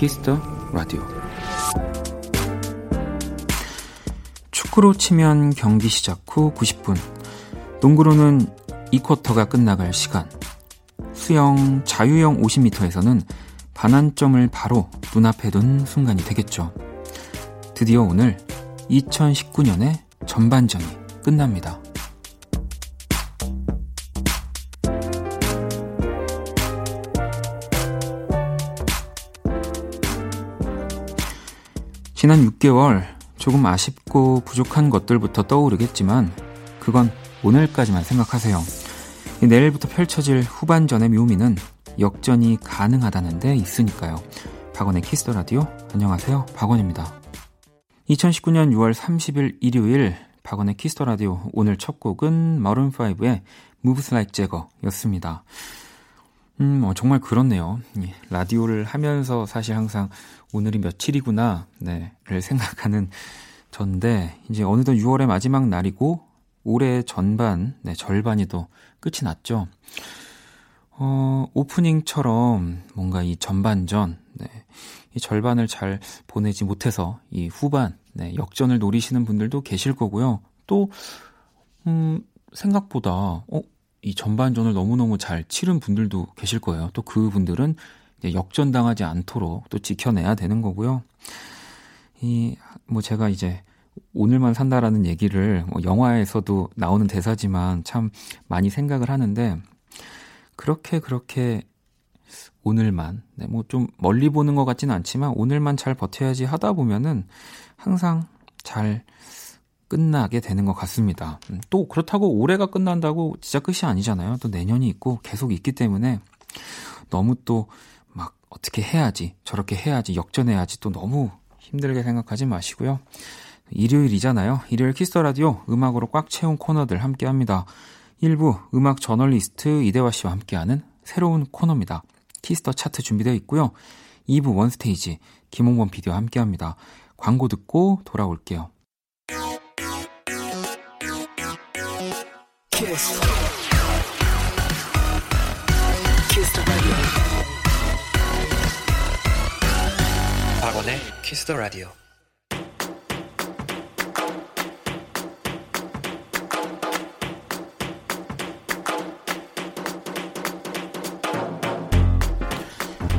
Kiss the Radio. 축구로 치면 경기 시작 후 90분. 농구로는 2쿼터가 끝나갈 시간. 수영 자유형 50m에서는 반환점을 바로 눈앞에 둔 순간이 되겠죠. 드디어 오늘 2019년의 전반전이 끝납니다 지난 6개월 조금 아쉽고 부족한 것들부터 떠오르겠지만 그건 오늘까지만 생각하세요. 내일부터 펼쳐질 후반전의 묘미는 역전이 가능하다는 데 있으니까요. 박원의 Kiss the Radio 안녕하세요. 박원입니다. 2019년 6월 30일 일요일 박원의 Kiss the Radio 오늘 첫 곡은 Maroon 5의 Moves Like Jagger였습니다. 음, 어, 정말 그렇네요. 라디오를 하면서 사실 항상 오늘이 며칠이구나, 네,를 생각하는 전데, 이제 어느덧 6월의 마지막 날이고, 올해 전반, 네, 절반이 또 끝이 났죠. 어, 오프닝처럼 뭔가 이 전반전, 네, 이 절반을 잘 보내지 못해서 이 후반, 네, 역전을 노리시는 분들도 계실 거고요. 또, 음, 생각보다, 어, 이 전반전을 너무너무 잘 치른 분들도 계실 거예요. 또 그분들은 역전당하지 않도록 또 지켜내야 되는 거고요. 이, 뭐 제가 이제 오늘만 산다라는 얘기를 뭐 영화에서도 나오는 대사지만 참 많이 생각을 하는데 그렇게 그렇게 오늘만 네, 뭐 좀 멀리 보는 것 같지는 않지만 오늘만 잘 버텨야지 하다 보면은 항상 잘 끝나게 되는 것 같습니다. 음, 또 그렇다고 올해가 끝난다고 진짜 끝이 아니잖아요. 또 내년이 있고 계속 있기 때문에 너무 또 막 어떻게 해야지 저렇게 해야지 역전해야지 또 너무 힘들게 생각하지 마시고요. 일요일이잖아요. 일요일 Kiss the Radio 음악으로 꽉 채운 코너들 함께 합니다. 1부 음악 저널리스트 이대화 씨와 함께하는 새로운 코너입니다. Kiss the Chart 준비되어 있고요. 2부 One Stage 김홍범 PD와 함께 합니다. 광고 듣고 돌아올게요. 키스 박원의 키스 더 라디오.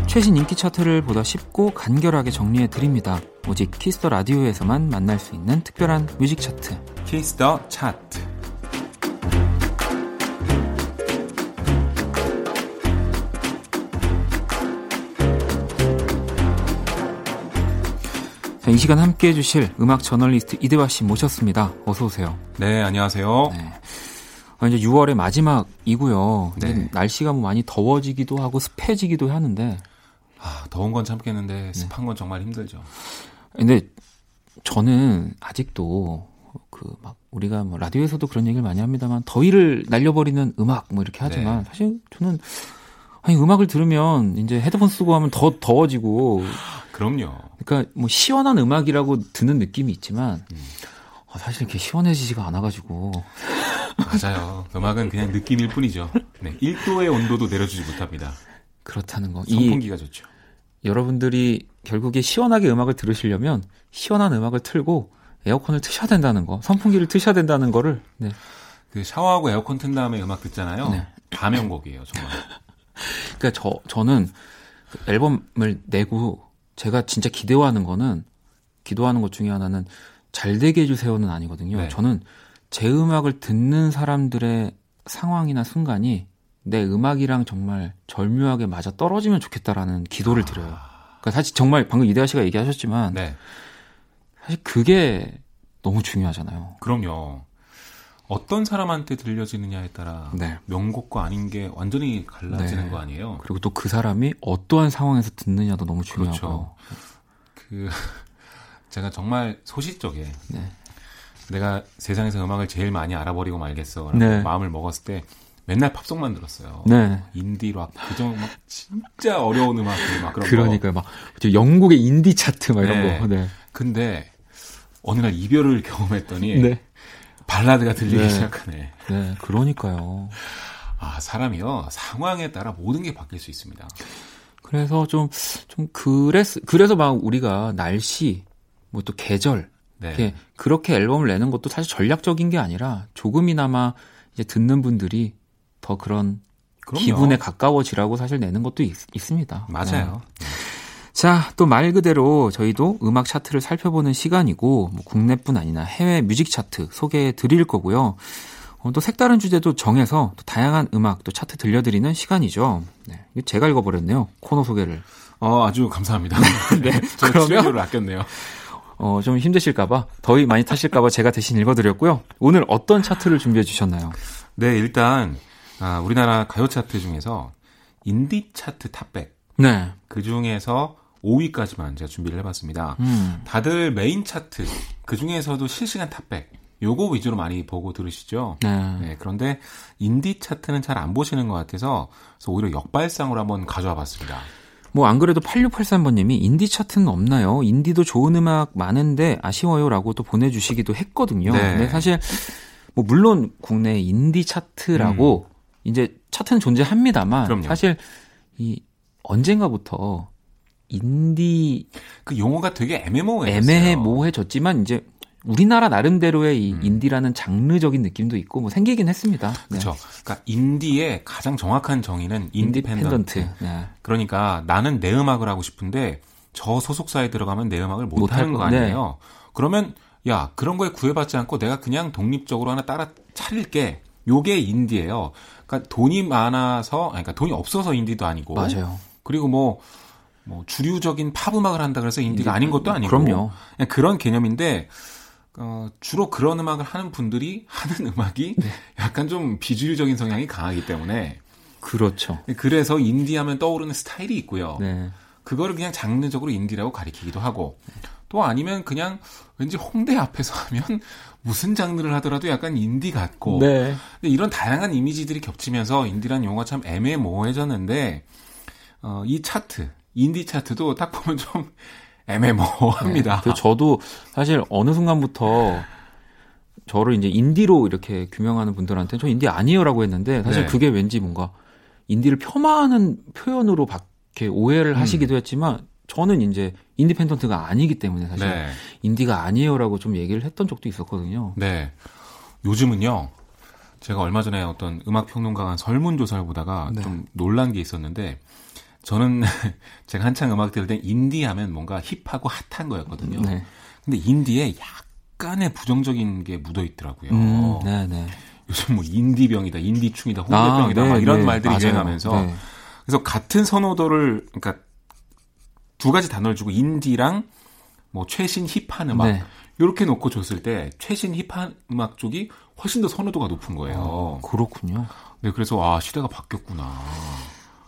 최신 인기 차트를 보다 쉽고 간결하게 정리해 드립니다. 오직 Kiss the Radio에서만 만날 수 있는 특별한 뮤직 차트. Kiss the Chart. 이 시간 함께 해주실 음악 저널리스트 이대화 씨 모셨습니다. 어서 오세요. 네, 안녕하세요. 네. 어, 이제 6월의 마지막이고요. 네. 날씨가 뭐 많이 더워지기도 하고 습해지기도 하는데. 아, 더운 건 참겠는데 네. 습한 건 정말 힘들죠. 근데 저는 아직도 그 막 우리가 뭐 라디오에서도 그런 얘기를 많이 합니다만 더위를 날려버리는 음악 뭐 이렇게 하지만 네. 사실 저는 아니 음악을 들으면 이제 헤드폰 쓰고 하면 더 더워지고 그럼요. 그러니까 뭐 시원한 음악이라고 듣는 느낌이 있지만 음. 어, 사실 이렇게 시원해지지가 않아가지고. 맞아요. 음악은 그냥 느낌일 뿐이죠. 네, 1도의 온도도 내려주지 못합니다. 그렇다는 거. 선풍기가 좋죠. 여러분들이 결국에 시원하게 음악을 들으시려면 시원한 음악을 틀고 에어컨을 트셔야 된다는 거, 선풍기를 트셔야 된다는 거를. 네. 그 샤워하고 에어컨 튼 다음에 음악 듣잖아요. 네. 다명곡이에요, 정말. 그러니까 저 저는 그 앨범을 내고 제가 진짜 기대하는 거는 기도하는 것 중에 하나는 잘 되게 해주세요는 아니거든요. 네. 저는 제 음악을 듣는 사람들의 상황이나 순간이 내 음악이랑 정말 절묘하게 맞아 떨어지면 좋겠다라는 기도를 드려요. 그러니까 사실 정말 방금 이대하 씨가 얘기하셨지만 네. 사실 그게 너무 중요하잖아요. 그럼요. 어떤 사람한테 들려지느냐에 따라 네. 명곡과 아닌 게 완전히 갈라지는 네. 거 아니에요? 그리고 또 그 사람이 어떠한 상황에서 듣느냐도 너무 중요하고. 그렇죠. 그 제가 정말 소시적에 네. 내가 세상에서 음악을 제일 많이 알아버리고 말겠어라고 네. 마음을 먹었을 때 맨날 팝송만 들었어요. 네. 인디 락 그정 막 진짜 어려운 음악들 막 그런 그러니까요. 막 영국의 인디 차트 막 이런 네. 거. 네. 근데 어느 날 이별을 경험했더니 네. 발라드가 들리기 네. 시작하네. 네, 그러니까요. 아, 사람이요 상황에 따라 모든 게 바뀔 수 있습니다. 그래서 좀 좀 그래서 그래서 막 우리가 날씨 뭐 또 계절 네. 이렇게 그렇게 앨범을 내는 것도 사실 전략적인 게 아니라 조금이나마 이제 듣는 분들이 더 그런 그럼요. 기분에 가까워지라고 사실 내는 것도 있, 습니다 맞아요. 네. 자, 또 말 그대로 저희도 음악 차트를 살펴보는 시간이고 뭐 국내뿐 아니라 해외 뮤직 차트 소개해 드릴 거고요. 어, 또 색다른 주제도 정해서 또 다양한 음악 또 차트 들려드리는 시간이죠. 네, 제가 읽어버렸네요. 코너 소개를. 어, 아주 감사합니다. 네, 그러면 아꼈네요. 어, 좀 힘드실까봐 더위 많이 타실까봐 제가 대신 읽어드렸고요. 오늘 어떤 차트를 준비해 주셨나요? 네, 일단 아, 우리나라 가요 차트 중에서 인디 차트 top백. 네. 그 중에서 5위까지만 제가 준비를 해봤습니다. 음. 다들 메인 차트 그 중에서도 실시간 top백 요거 위주로 많이 보고 들으시죠. 네. 네 그런데 인디 차트는 잘 안 보시는 것 같아서 오히려 역발상으로 한번 가져와 봤습니다. 뭐 안 그래도 8683번님이 인디 차트는 없나요? 인디도 좋은 음악 많은데 아쉬워요라고 또 보내주시기도 했거든요. 네. 근데 사실 뭐 물론 국내 인디 차트라고 음. 이제 차트는 존재합니다만 그럼요. 사실 이 언젠가부터 인디 그 용어가 되게 애매모호해 애매모호해졌지만 이제 우리나라 나름대로의 이 음. 인디라는 장르적인 느낌도 있고 뭐 생기긴 했습니다. 그렇죠. 네. 그러니까 인디의 가장 정확한 정의는 independent. Independent. 네. 그러니까 나는 내 음악을 하고 싶은데 저 소속사에 들어가면 내 음악을 못 하는 거 아니에요. 네. 그러면 야 그런 거에 구애받지 않고 내가 그냥 독립적으로 하나 따로 차릴게. 요게 인디예요. 그러니까 돈이 많아서 그러니까 돈이 없어서 인디도 아니고 맞아요. 그리고 뭐 뭐 주류적인 팝 음악을 한다 그래서 인디가 아닌 것도 아니고 그럼요. 그냥 그런 개념인데 어, 주로 그런 음악을 하는 분들이 하는 음악이 네. 약간 좀 비주류적인 성향이 강하기 때문에 그렇죠. 그래서 인디하면 떠오르는 스타일이 있고요. 네. 그거를 그냥 장르적으로 인디라고 가리키기도 하고 또 아니면 그냥 왠지 홍대 앞에서 하면 무슨 장르를 하더라도 약간 인디 같고 네. 이런 다양한 이미지들이 겹치면서 인디란 용어가 참 애매모호해졌는데 어, 이 차트 인디 차트도 딱 보면 좀 애매모호합니다. 네. 저도 사실 어느 순간부터 저를 이제 인디로 이렇게 규명하는 분들한테 저 인디 아니에요라고 했는데 사실 네. 그게 왠지 뭔가 인디를 폄하하는 표현으로 밖에 오해를 음. 하시기도 했지만 저는 이제 independent가 아니기 때문에 사실 네. 인디가 아니에요라고 좀 얘기를 했던 적도 있었거든요. 네. 요즘은요. 제가 얼마 전에 어떤 음악 평론가가 설문 조사를 보다가 네. 좀 놀란 게 있었는데 저는 제가 한창 음악 들을 때 인디 하면 뭔가 힙하고 핫한 거였거든요. 네. 근데 인디에 약간의 부정적인 게 묻어 있더라고요. 음, 네, 네. 요즘 뭐 인디병이다, 인디충이다, 홍대병이다, 아, 막 네, 이런 네, 말들이 유행하면서 네. 그래서 같은 선호도를 그러니까 두 가지 단어를 주고 인디랑 뭐 최신 힙한 음악 네. 이렇게 놓고 줬을 때 최신 힙한 음악 쪽이 훨씬 더 선호도가 높은 거예요. 어, 그렇군요. 네, 그래서 아 시대가 바뀌었구나.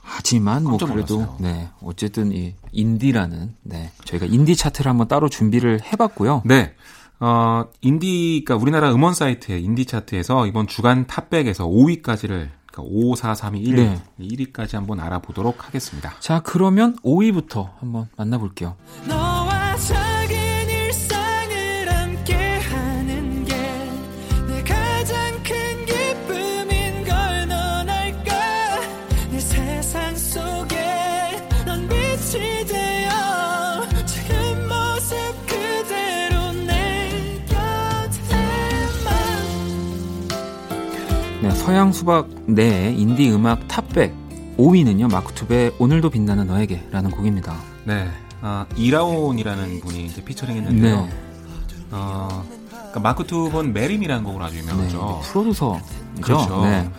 하지만 뭐 그래도 몰랐어요. 네 어쨌든 이 인디라는 네 저희가 인디 차트를 한번 따로 준비를 해봤고요. 네. 어, 인디, 그러니까 우리나라 음원 사이트의 인디 차트에서 이번 주간 탑백에서 5위까지를 그러니까 5, 4, 3, 2, 1, 네. 1위까지 한번 알아보도록 하겠습니다. 자, 그러면 5위부터 한번 만나볼게요. 서양 수박 내 인디 음악 top백 5위는요 마크툽의 오늘도 빛나는 너에게라는 곡입니다. 네, 아, 이라온이라는 분이 이제 피처링했는데요. 네. 어, 그러니까 마크툽은 Marry Me라는 곡으로 아주 유명하죠. 네, 프로듀서죠. 그렇죠. 네.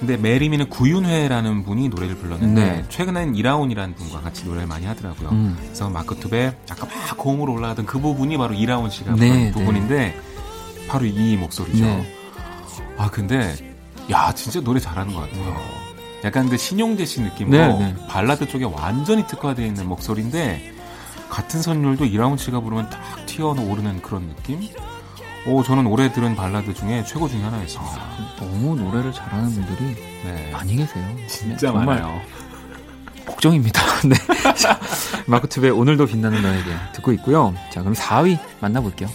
근데 Marry Me는 구윤회라는 분이 노래를 불렀는데 네. 최근엔 이라온이라는 분과 같이 노래를 많이 하더라고요. 음. 그래서 마크툽의 아까 막 고음으로 올라가던 그 부분이 바로 이라온 씨가 부른 네, 네. 부분인데 바로 이 목소리죠. 네. 아 근데 야, 진짜 노래 잘하는 것 같아요. 약간 그 신용재 씨 느낌으로 네, 네. 발라드 쪽에 완전히 특화되어 있는 목소리인데 같은 선율도 이라온 씨가 부르면 딱 튀어오르는 그런 느낌? 오, 저는 올해 들은 발라드 중에 최고 중에 하나였습니다. 아, 너무 노래를 잘하는 분들이 네. 많이 계세요. 진짜 많아요. 걱정입니다. 네. 마크툽의 오늘도 빛나는 너에게 듣고 있고요. 자, 그럼 4위 만나볼게요.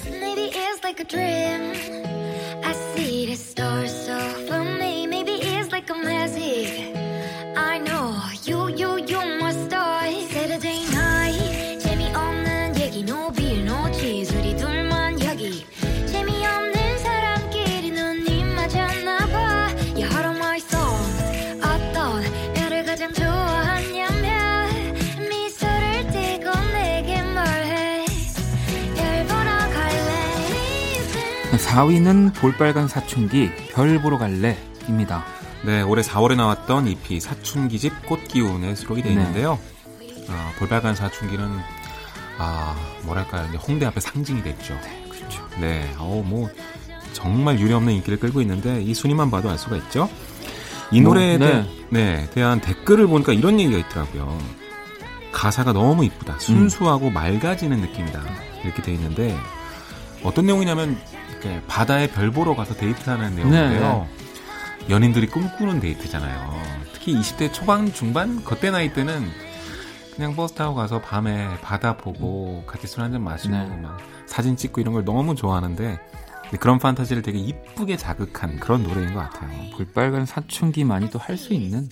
4위는 볼빨간 사춘기 별 보러 갈래입니다. 네, 올해 4월에 나왔던 EP 사춘기집 꽃기운에 수록이 되어 네. 있는데요. 네. 아, 볼빨간 사춘기는 아 뭐랄까요, 홍대 앞에 상징이 됐죠. 네, 그렇죠. 네, 어뭐 정말 유례없는 인기를 끌고 있는데 이 순위만 봐도 알 수가 있죠. 이 뭐, 노래에 뭐, 네. 네, 대한 댓글을 보니까 이런 얘기가 있더라고요. 가사가 너무 이쁘다. 순수하고 음. 맑아지는 느낌이다. 이렇게 돼 있는데 어떤 내용이냐면 바다에 별 보러 가서 데이트하는 내용인데요. 네. 연인들이 꿈꾸는 데이트잖아요. 특히 20대 초반 중반 그때 나이 때는 그냥 버스 타고 가서 밤에 바다 보고 같이 술 한잔 마시고 네. 막 사진 찍고 이런 걸 너무 좋아하는데 그런 판타지를 되게 이쁘게 자극한 그런 노래인 것 같아요. 불빨간 사춘기만이 또 할 수 있는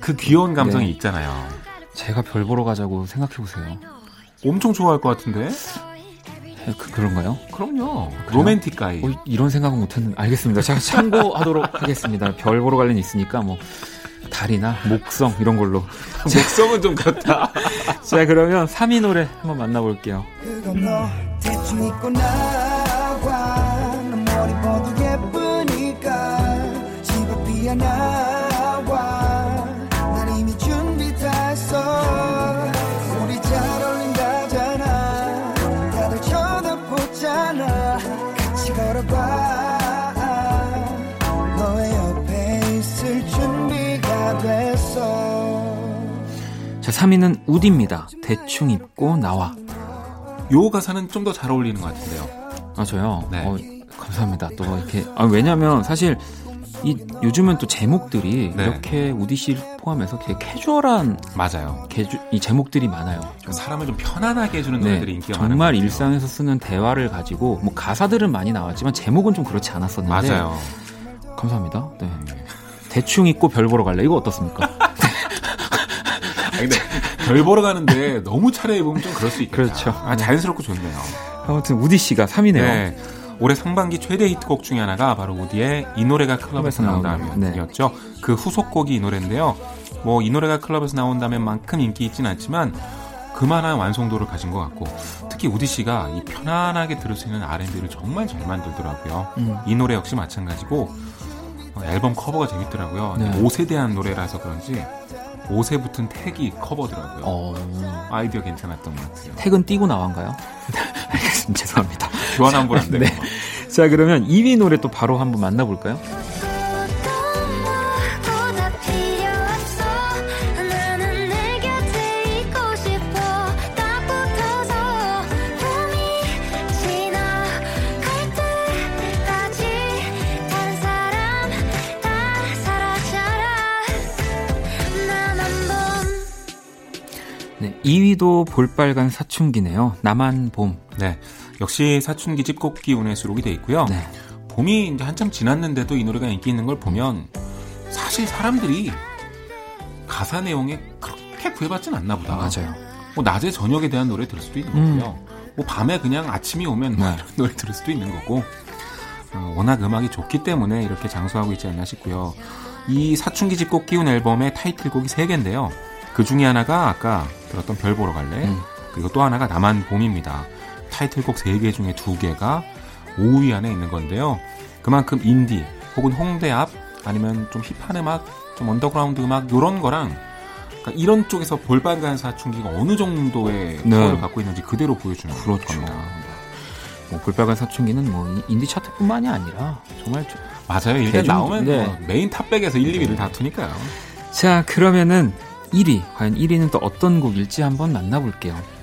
그 귀여운 감성이 네. 있잖아요. 제가 별 보러 가자고 생각해 보세요. 엄청 좋아할 것 같은데? 네, 그, 그런가요? 그럼요. 로맨틱 가이. 어, 이런 생각은 못했는데 알겠습니다. 제가 참고하도록 하겠습니다. 별 보러 관련 있으니까 뭐 달이나 목성 이런 걸로. 목성은 좀 그렇다. 자 그러면 3위 노래 한번 만나볼게요. 3위는 우디입니다. 대충 입고 나와. 요 가사는 좀 더 잘 어울리는 것 같은데요. 아, 저요? 네. 어, 감사합니다. 또 이렇게. 아, 왜냐면 사실 이 요즘은 또 제목들이 네. 이렇게 우디 씨 포함해서 되게 캐주얼한 맞아요. 개주, 이 제목들이 많아요. 사람을 좀 편안하게 해주는 네. 노래들이 인기가 많아요. 정말 일상에서 쓰는 대화를 가지고 뭐 가사들은 많이 나왔지만 제목은 좀 그렇지 않았었는데 맞아요. 감사합니다. 네. 대충 입고 별 보러 갈래 이거 어떻습니까? 근데 별 보러 가는데 너무 차려 입 으면 좀 그럴 수 있겠다. 그렇죠. 아, 자연스럽고 좋네요. 아무튼 우디 씨가 3위네요. 네. 올해 상반기 최대 히트곡 중에 하나가 바로 우디의 이 노래가 클럽에서 나온다면이었죠. 네. 그 후속곡이 이 노래인데요. 뭐 이 노래가 클럽에서 나온다면만큼 인기 있지는 않지만 그만한 완성도를 가진 것 같고 특히 우디 씨가 이 편안하게 들을 수 있는 R&B를 정말 잘 만들더라고요. 음. 이 노래 역시 마찬가지고 어, 앨범 커버가 재밌더라고요. 네. 옷에 대한 노래라서 그런지 옷에 붙은 택이 커버더라고요. 어... 아이디어 괜찮았던 것 같아요. 택은 띄고 나온가요? 알겠습니다. 죄송합니다. 교환 한번 안 돼요. 네. 자, 그러면 2위 노래 또 바로 한번 만나볼까요? 2위도 볼빨간 사춘기네요. 나만 봄. 네. 역시 사춘기 집 꽃기 운에 수록이 돼 있고요. 네. 봄이 이제 한참 지났는데도 이 노래가 인기 있는 걸 보면 사실 사람들이 가사 내용에 그렇게 구애받진 않나 보다. 맞아요. 뭐 낮에 저녁에 대한 노래 들을 수도 있는 음. 거고요. 뭐 밤에 그냥 아침이 오면 뭐 네. 이런 노래 들을 수도 있는 거고. 어, 워낙 음악이 좋기 때문에 이렇게 장수하고 있지 않나 싶고요. 이 사춘기집 꽃기운 앨범의 타이틀곡이 3개인데요. 그 중에 하나가 아까 들었던 별 보러 갈래. 음. 그리고 또 하나가 나만 봄입니다. 타이틀곡 3개 중에 2개가 5위 안에 있는 건데요. 그만큼 인디 혹은 홍대 앞 아니면 좀 hip한 음악, 좀 언더그라운드 음악 이런 거랑 그러니까 이런 쪽에서 볼빨간 사춘기가 어느 정도의 네. 파워를 갖고 있는지 그대로 보여주는 그렇죠. 겁니다. 뭐 볼빨간 사춘기는 뭐 인디 차트뿐만이 아니라 정말 맞아요. 일단 대중, 나오면 네. 뭐 메인 탑백에서 1, 2위를 다투니까요. 자 그러면은 1위 과연 1위는 또 어떤 곡일지 한번 만나볼게요.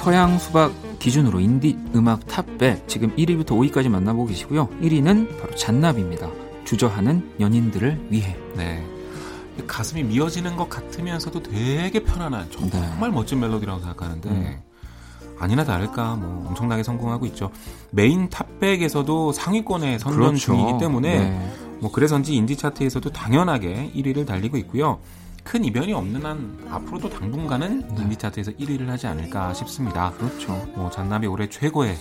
서양 수박 기준으로 인디 음악 top백 지금 1위부터 5위까지 만나보고 계시고요. 1위는 바로 잔나비입니다. 주저하는 연인들을 위해. 네. 가슴이 미어지는 것 같으면서도 되게 편안한 정말 네. 멋진 멜로디라고 생각하는데 음. 아니나 다를까 뭐 엄청나게 성공하고 있죠. 메인 top백에서도 상위권에 선전 그렇죠. 중이기 때문에 네. 뭐 그래서인지 인디 차트에서도 당연하게 1위를 달리고 있고요. 큰 이변이 없는 한 앞으로도 당분간은 네. 인디 차트에서 1위를 하지 않을까 싶습니다. 그렇죠. 뭐 잔나비 올해 최고의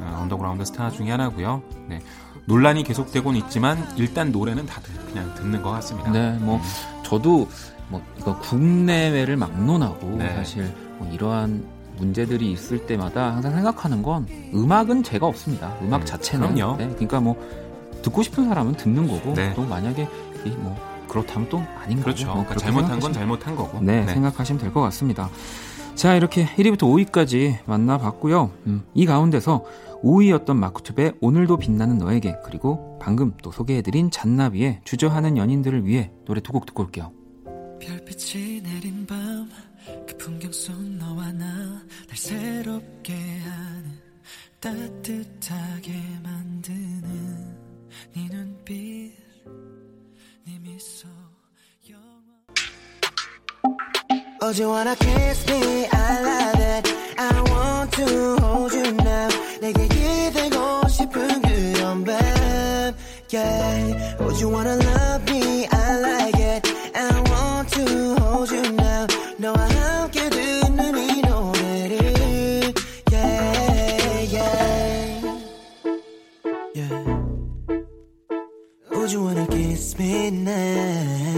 어, 언더그라운드 스타 중에 하나고요. 네. 논란이 계속되곤 있지만 일단 노래는 다들 그냥 듣는 것 같습니다. 네, 뭐 음. 저도 뭐 이거 국내외를 막론하고 네. 사실 뭐 이러한 문제들이 있을 때마다 항상 생각하는 건 음악은 죄가 없습니다. 음악 음, 자체는. 그럼요. 네, 그러니까 뭐 듣고 싶은 사람은 듣는 거고 네. 또 만약에 뭐 그렇다면 또 아닌 그렇죠. 뭐 그러니까 잘못한 건 잘못한 거고. 네, 네. 생각하시면 될 것 같습니다. 자, 이렇게 1위부터 5위까지 만나봤고요. 음, 이 가운데서 5위였던 마크투의 오늘도 빛나는 너에게 그리고 방금 또 소개해드린 잔나비의 주저하는 연인들을 위해 노래 두 곡 듣고 올게요. 별빛이 내린 밤 그 풍경 속 너와 나 날 새롭게 하는 따뜻하게 만드는 네 눈빛 Oh, do you wanna kiss me? I love it. I want to hold you now. 내게 기대고 싶은 그런 밤. Yeah. Oh, do you wanna love me? I like it. I want to hold you now. 너와 함께 Wanna kiss me now?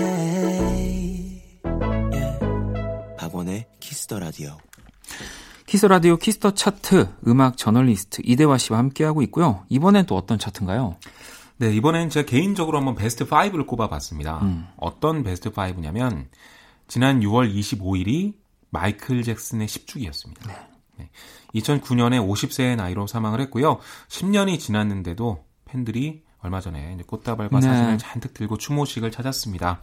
박원의 Kiss the Radio. Kiss 라디오 Kiss the Chart 음악 저널리스트 이대화 씨와 함께하고 있고요. 이번엔 또 어떤 차트인가요? 네, 이번엔 제가 개인적으로 한번 베스트 5를 꼽아봤습니다. 음. 어떤 베스트 5냐면 지난 6월 25일이 마이클 잭슨의 10주기였습니다. 네. 네. 2009년에 50세의 나이로 사망을 했고요. 10년이 지났는데도 팬들이 얼마 전에 꽃다발과 네. 사진을 잔뜩 들고 추모식을 찾았습니다.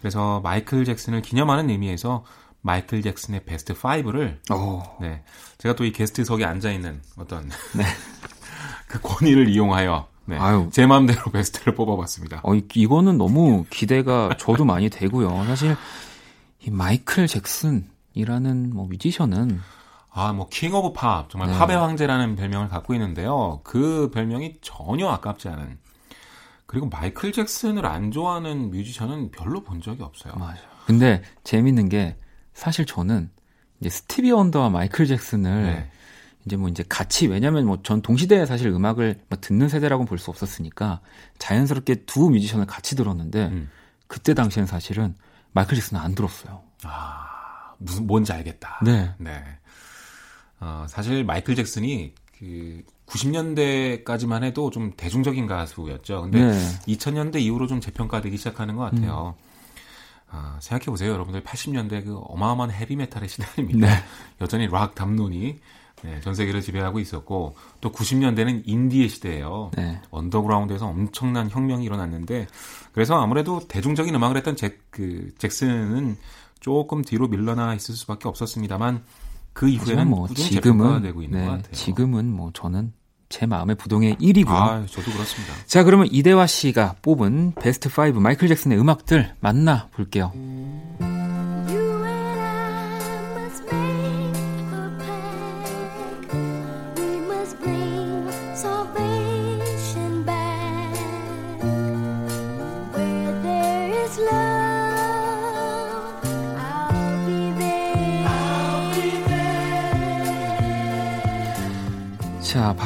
그래서 마이클 잭슨을 기념하는 의미에서 마이클 잭슨의 베스트 5를 오. 네. 제가 또 이 게스트석에 앉아 있는 어떤 네. 그 권위를 이용하여 네. 아유. 제 마음대로 베스트를 뽑아봤습니다. 어, 이거는 너무 기대가 저도 많이 되고요. 사실 이 마이클 잭슨이라는 뭐 뮤지션은 아, 뭐, King of Pop, 정말 네. 팝의 황제라는 별명을 갖고 있는데요. 그 별명이 전혀 아깝지 않은. 그리고 마이클 잭슨을 안 좋아하는 뮤지션은 별로 본 적이 없어요. 맞아. 근데 재밌는 게 사실 저는 이제 스티비 원더와 마이클 잭슨을 네. 이제 뭐 이제 같이 왜냐면 뭐 전 동시대에 사실 음악을 뭐 듣는 세대라고는 볼 수 없었으니까 자연스럽게 두 뮤지션을 같이 들었는데 음. 그때 당시엔 사실은 마이클 잭슨은 안 들었어요. 아 무슨 뭔지 알겠다. 네. 네. 어, 사실 마이클 잭슨이 그 90년대까지만 해도 좀 대중적인 가수였죠. 근데 네. 2000년대 이후로 좀 재평가되기 시작하는 것 같아요. 음. 아, 생각해 보세요, 여러분들 80년대 그 어마어마한 헤비 메탈의 시대입니다. 네. 여전히 락 담론이 네, 전 세계를 지배하고 있었고 또 90년대는 인디의 시대예요. 네. 언더그라운드에서 엄청난 혁명이 일어났는데 그래서 아무래도 대중적인 음악을 했던 잭, 그 잭슨은 조금 뒤로 밀려나 있을 수밖에 없었습니다만 그 이후에는 뭐 지금은 네. 지금은 뭐 저는 제 마음의 부동의 1위고요. 아, 저도 그렇습니다. 자, 그러면 이대화 씨가 뽑은 베스트 5 마이클 잭슨의 음악들 만나 볼게요.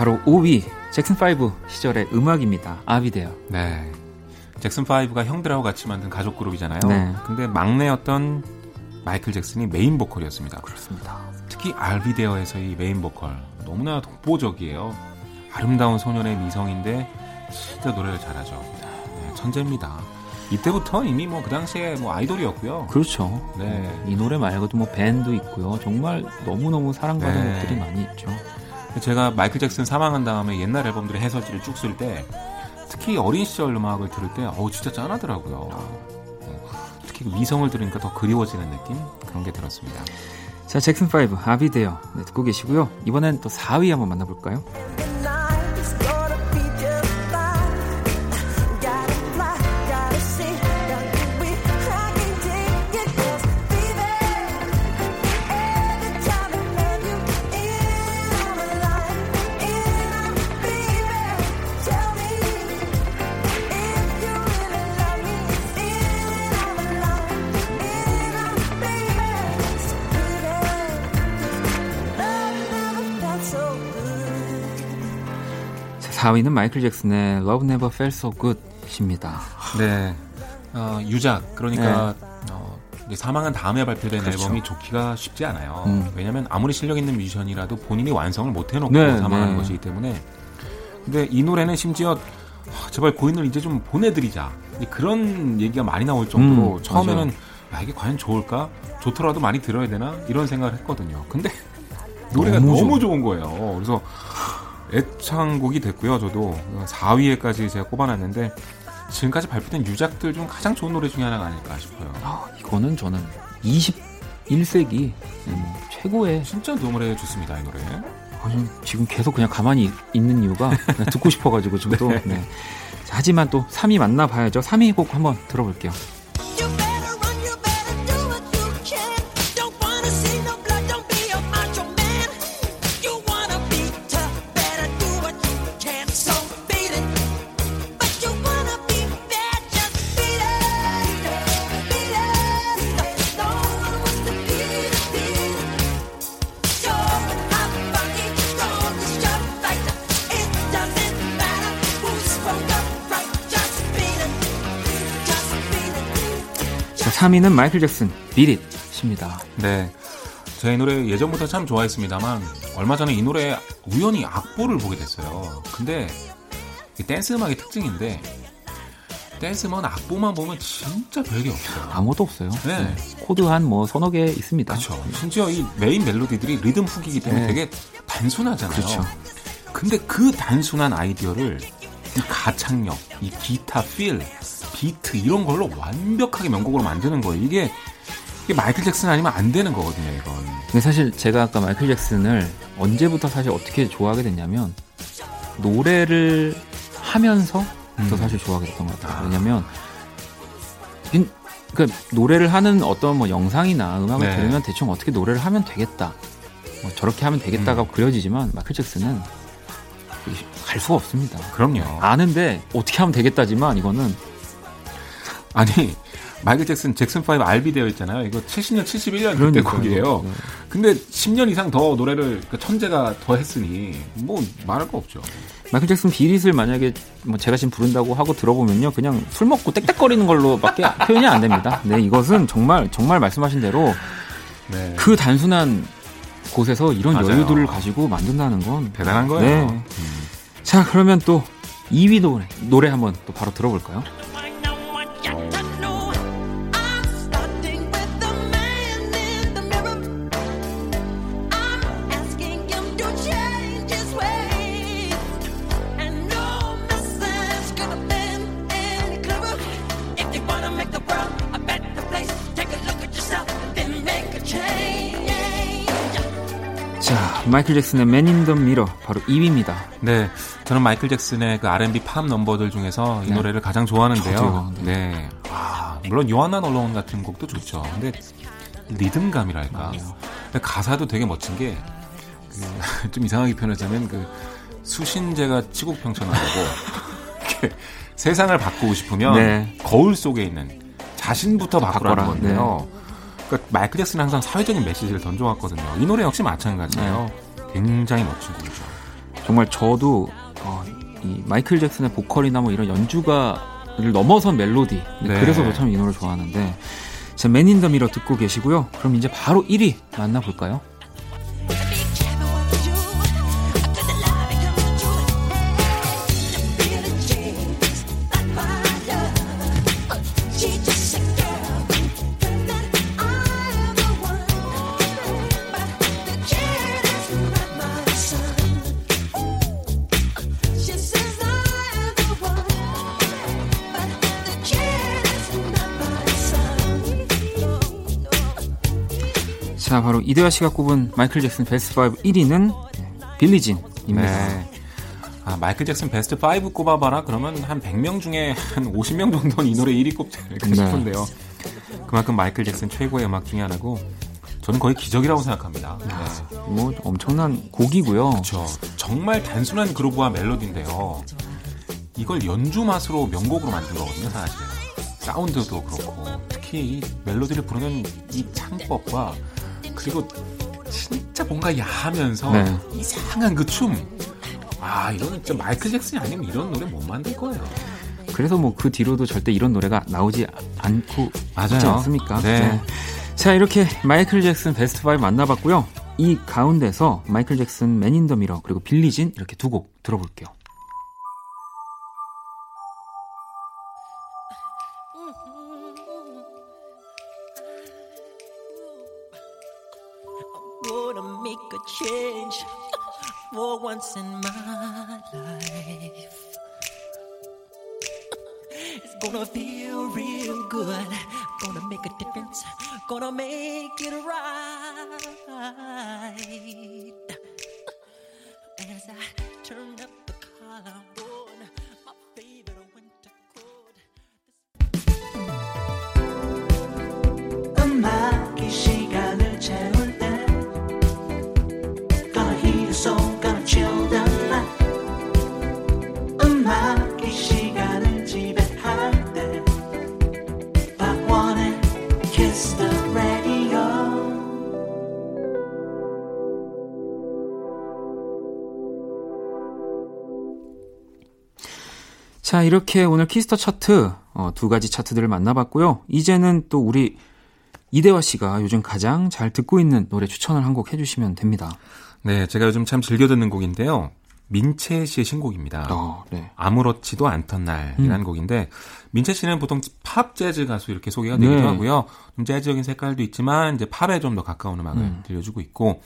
바로 5위 잭슨 5 시절의 음악입니다. 아비데요. 네. 잭슨 5가 형들하고 같이 만든 가족 그룹이잖아요. 네. 근데 막내였던 마이클 잭슨이 메인 보컬이었습니다. 그렇습니다. 특히 I'll Be There에서의 메인 보컬 너무나 독보적이에요. 아름다운 소년의 미성인데 진짜 노래를 잘하죠. 네, 천재입니다. 이때부터 이미 뭐 그 당시에 뭐 아이돌이었고요. 그렇죠. 네. 이 노래 말고도 뭐 Ben도 있고요. 정말 너무너무 사랑받은 네. 곡들이 많이 있죠. 제가 마이클 잭슨 사망한 다음에 옛날 앨범들의 해설지를 쭉 쓸 때 특히 어린 시절 음악을 들을 때 어우 진짜 짠하더라고요. 네. 특히 그 미성을 들으니까 더 그리워지는 느낌 그런 게 들었습니다. 자 잭슨 5 아비데어 네, 듣고 계시고요. 이번엔 또 4위 한번 만나볼까요? 4위는 마이클 잭슨의 Love Never Felt So Good입니다. 네. 어, 유작 그러니까 네. 어, 사망한 다음에 발표된 그렇죠. 앨범이 좋기가 쉽지 않아요. 음. 왜냐하면 아무리 실력 있는 뮤지션이라도 본인이 완성을 못 해놓고 네, 사망하는 네. 것이기 때문에. 근데 이 노래는 심지어 아, 제발 고인을 이제 좀 보내드리자 그런 얘기가 많이 나올 정도로 음, 처음에는 야, 이게 과연 좋을까? 좋더라도 많이 들어야 되나? 이런 생각을 했거든요. 근데 노래가 너무, 너무 좋은 거예요. 그래서 애창곡이 됐고요. 저도 4위에까지 제가 꼽아놨는데 지금까지 발표된 유작들 중 가장 좋은 노래 중에 하나가 아닐까 싶어요. 아, 이거는 저는 21세기 음, 최고의 진짜 노래 좋습니다. 이 노래. 아니, 지금 계속 그냥 가만히 있는 이유가 듣고 싶어가지고 지금도. 네. 네. 하지만 또 3위 만나봐야죠. 3위 곡 한번 들어볼게요. 3위는 마이클 잭슨, Beat It입니다. 네. 제이 노래 예전부터 참 좋아했습니다만 얼마 전에 이 노래 우연히 악보를 보게 됐어요. 근데 댄스 음악의 특징인데 댄스 음악은 악보만 보면 진짜 별게 없어요. 아무것도 없어요. 네. 네. 코드 한 뭐 서너 개 있습니다. 그렇죠. 심지어 이 메인 멜로디들이 리듬 hook이기 때문에 네. 되게 단순하잖아요. 그렇죠. 근데 그 단순한 아이디어를 이 가창력, 이 기타 feel, 비트 이런 걸로 완벽하게 명곡으로 만드는 거예요. 이게, 이게 마이클 잭슨 아니면 안 되는 거거든요, 이건. 근데 사실 제가 아까 마이클 잭슨을 언제부터 사실 어떻게 좋아하게 됐냐면 노래를 하면서 음. 더 사실 좋아하게 됐던 것 같아요. 왜냐면 그 노래를 하는 어떤 뭐 영상이나 음악을 네. 들으면 대충 어떻게 노래를 하면 되겠다. 뭐 저렇게 하면 되겠다가 음. 그려지지만 마이클 잭슨은 갈 수가 없습니다. 그럼요. 아는데 어떻게 하면 되겠다지만 이거는 아니 마이클 잭슨 잭슨 5 RB 되어 있잖아요. 이거 70년 71년 그때 곡이에요. 네. 근데 10년 이상 더 노래를 그 천재가 더 했으니 뭐 말할 거 없죠. 마이클 잭슨 비릿을 만약에 뭐 제가 지금 부른다고 하고 들어보면요. 그냥 술 먹고 땡땡거리는 걸로밖에 표현이 안 됩니다. 네, 이것은 정말 정말 말씀하신 대로 네. 그 단순한 곳에서 이런 맞아요. 여유들을 가지고 만든다는 건 대단한 거예요. 네. 음. 자, 그러면 또 2위 노래 노래 한번 또 바로 들어볼까요? 마이클 잭슨의 Man in the Mirror 바로 2위입니다. 네, 저는 마이클 잭슨의 그 R&B 팝 넘버들 중에서 이 네. 노래를 가장 좋아하는데요. 저도요. 네. 네. 아, 물론 You Are Not Alone 같은 곡도 좋죠. 근데 리듬감이랄까. 가사도 되게 멋진 게 좀 이상하게 표현하자면 그 수신제가 치국평천하고 세상을 바꾸고 싶으면 네. 거울 속에 있는 자신부터 바꾸라는 건데요. 네. 그러니까 마이클 잭슨은 항상 사회적인 메시지를 던져왔거든요. 이 노래 역시 마찬가지예요. 네. 굉장히 멋진 곡이죠. 정말 저도 어, 이 마이클 잭슨의 보컬이나 뭐 이런 연주가를 넘어선 멜로디 네. 그래서 참이 노래 좋아하는데 맨인 더 미러 듣고 계시고요. 그럼 이제 바로 1위 만나볼까요? 이대화 씨가 꼽은 마이클 잭슨 베스트 5 1위는 빌리진입니다. 네. 아, 마이클 잭슨 베스트 5 꼽아봐라 그러면 한 100명 중에 한 50명 정도는 이 노래 1위 꼽지 않을까 네. 싶은데요. 그만큼 마이클 잭슨 최고의 음악 중에 하나고 저는 거의 기적이라고 생각합니다. 네. 뭐 엄청난 곡이고요. 그렇죠. 정말 단순한 그루브와 멜로디인데요. 이걸 연주 맛으로 명곡으로 만든 거거든요, 사실. 사운드도 그렇고 특히 이 멜로디를 부르는 이 창법과 그리고 진짜 뭔가 야하면서 네. 이상한 그 춤. 아 이거는 진짜 마이클 잭슨이 아니면 이런 노래 못 만들 거예요. 그래서 뭐 그 뒤로도 절대 이런 노래가 나오지 않고 맞아요. 있지 않습니까? 네. 네. 자 이렇게 마이클 잭슨 베스트 5 만나봤고요. 이 가운데서 마이클 잭슨 Man in the Mirror 그리고 Billie Jean 이렇게 두 곡 들어볼게요. For once in my life. It's gonna feel real good. Gonna make a difference. Gonna make it right. As I turn up the collarbone, 자 이렇게 오늘 키스 더 차트 어, 두 가지 차트들을 만나봤고요 이제는 또 우리 이대화 씨가 요즘 가장 잘 듣고 있는 노래 추천을 한 곡 해주시면 됩니다. 네, 제가 요즘 참 즐겨 듣는 곡인데요. 민채 씨의 신곡입니다. 어, 네. 아무렇지도 않던 날이라는 음. 곡인데 민채 씨는 보통 팝 재즈 가수 이렇게 소개가 되기도 네. 하고요. 좀 재즈적인 색깔도 있지만 이제 팝에 좀 더 가까운 음악을 음. 들려주고 있고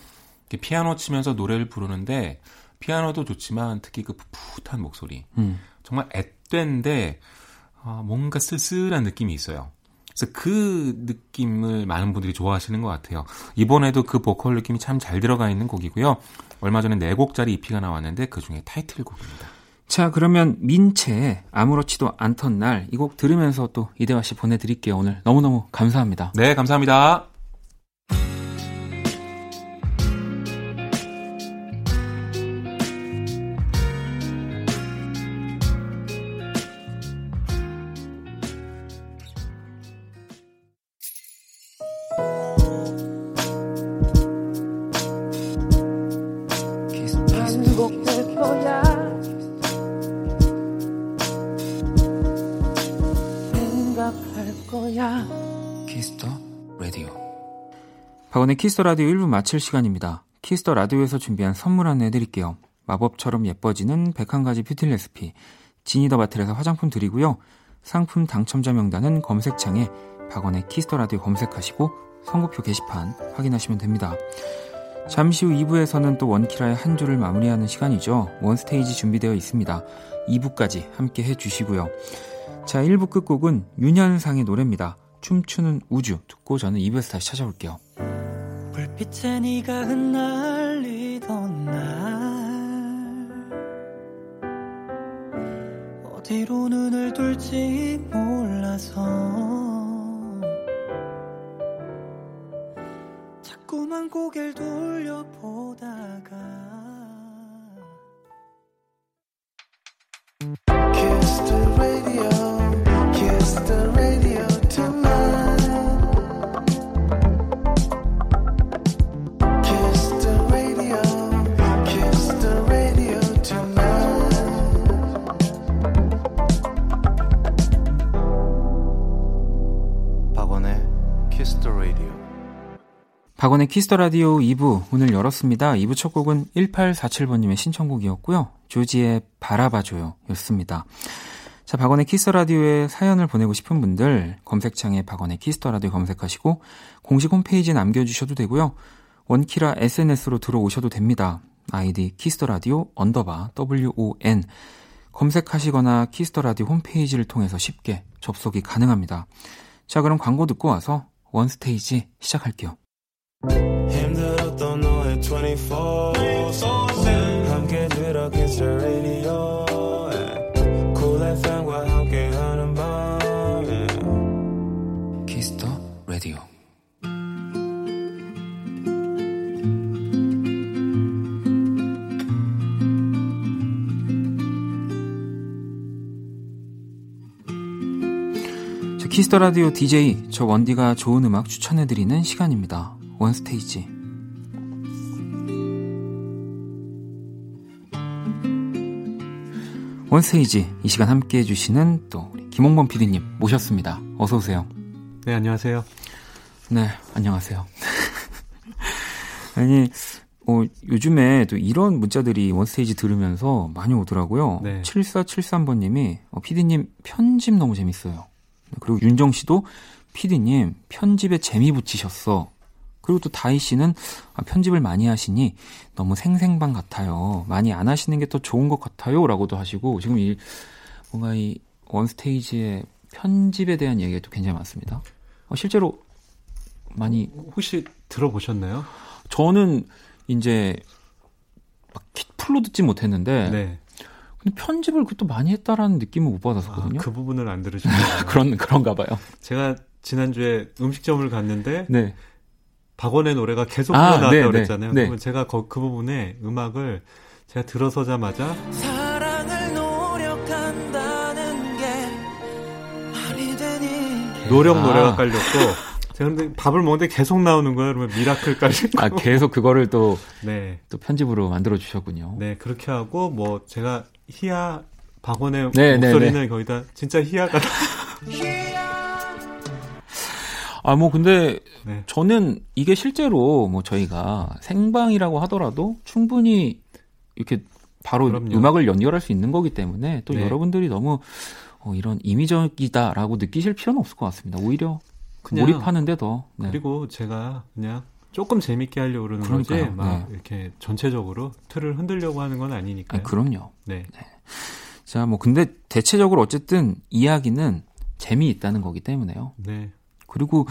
피아노 치면서 노래를 부르는데 피아노도 좋지만 특히 그 풋풋한 목소리 음. 정말 앳된데 어, 뭔가 쓸쓸한 느낌이 있어요. 그래서 그 느낌을 많은 분들이 좋아하시는 것 같아요. 이번에도 그 보컬 느낌이 참 잘 들어가 있는 곡이고요. 얼마 전에 4곡짜리 EP가 나왔는데 그 중에 타이틀곡입니다. 자, 그러면 민채 아무렇지도 않던 날 이 곡 들으면서 또 이대화 씨 보내드릴게요. 오늘 너무너무 감사합니다. 네, 감사합니다. 박원의 키스 더 라디오 1부 마칠 시간입니다. 키스 더 라디오에서 준비한 선물 안내 해드릴게요. 마법처럼 예뻐지는 101가지 뷰티 레시피, 지니더 바틀에서 화장품 드리고요. 상품 당첨자 명단은 검색창에 박원의 키스 더 라디오 검색하시고 선곡표 게시판 확인하시면 됩니다. 잠시 후 2부에서는 또 원키라의 한 주를 마무리하는 시간이죠. 원스테이지 준비되어 있습니다. 2부까지 함께 해주시고요. 자, 1부 끝곡은 윤현상의 노래입니다. 춤추는 우주 듣고 저는 2부에서 다시 찾아올게요. 불빛에 네가 흩날리던 날. 어디로 눈을 둘지 몰라서. 자꾸만 고개를 돌려보다가 박원의 키스 더 라디오 2부 문을 열었습니다. 2부 첫 곡은 1847번님의 신청곡이었고요. 조지의 바라봐줘요 였습니다. 자, 박원의 키스 더 라디오에 사연을 보내고 싶은 분들 검색창에 박원의 키스 더 라디오 검색하시고 공식 홈페이지에 남겨주셔도 되고요. 원키라 SNS로 들어오셔도 됩니다. 아이디 키스 더 라디오 언더바 WON 검색하시거나 키스 더 라디오 홈페이지를 통해서 쉽게 접속이 가능합니다. 자, 그럼 광고 듣고 와서 원스테이지 시작할게요. 힘들었던 너의 24 함께 들어 Kiss the radio Cool FM과 함께하는 밤 Kiss the radio. 키스 더 라디오 DJ 저 원디가 좋은 음악 추천해 드리는 시간입니다. 원스테이지 원스테이지 이 시간 함께 해주시는 또 우리 김홍범 PD님 모셨습니다. 어서 오세요. 네 안녕하세요. 네 안녕하세요. 아니 어, 요즘에 또 이런 문자들이 원스테이지 들으면서 많이 오더라고요. 네. 7473번님이 어, PD님 편집 너무 재밌어요. 그리고 윤정 씨도 PD님 편집에 재미 붙이셨어. 그리고 또 다희 씨는 아, 편집을 많이 하시니 너무 생생방 같아요. 많이 안 하시는 게 더 좋은 것 같아요. 라고도 하시고 지금 이 뭔가 이 원스테이지의 편집에 대한 얘기가 또 굉장히 많습니다. 어, 실제로 많이 혹시 들어보셨나요? 저는 이제 막 풀로 듣지 못했는데 네. 근데 편집을 그것도 많이 했다라는 느낌을 못 받았었거든요. 아, 그 부분을 안 들으셨나요? 그런 그런가 봐요. 제가 지난주에 음식점을 갔는데 네. 박원의 노래가 계속 아, 나왔다고 네, 네, 그랬잖아요. 네. 그러면 제가 그, 그 부분에 음악을 제가 들어서자마자 노력 노래가 아. 깔렸고 제가 근데 밥을 먹는데 계속 나오는 거예요. 그러면 Miracle 깔리고. 아, 계속 그거를 또, 네. 또 편집으로 만들어 주셨군요. 네, 그렇게 하고, 뭐, 제가 희야, 박원의 네, 네 목소리는 네, 거기다 진짜 희야가. 아, 뭐, 근데, 네. 저는 이게 실제로 뭐 저희가 생방이라고 하더라도 충분히 이렇게 바로 그럼요. 음악을 연결할 수 있는 거기 때문에 또 네. 여러분들이 너무 어, 이런 임의적이다라고 느끼실 필요는 없을 것 같습니다. 오히려 그냥 몰입하는데 더. 네. 그리고 제가 그냥 조금 재밌게 하려고 그러는 그러니까요. 거지 막 네. 이렇게 전체적으로 틀을 흔들려고 하는 건 아니니까요. 아, 그럼요. 네. 네. 자, 뭐 근데 대체적으로 어쨌든 이야기는 재미있다는 거기 때문에요. 네. 그리고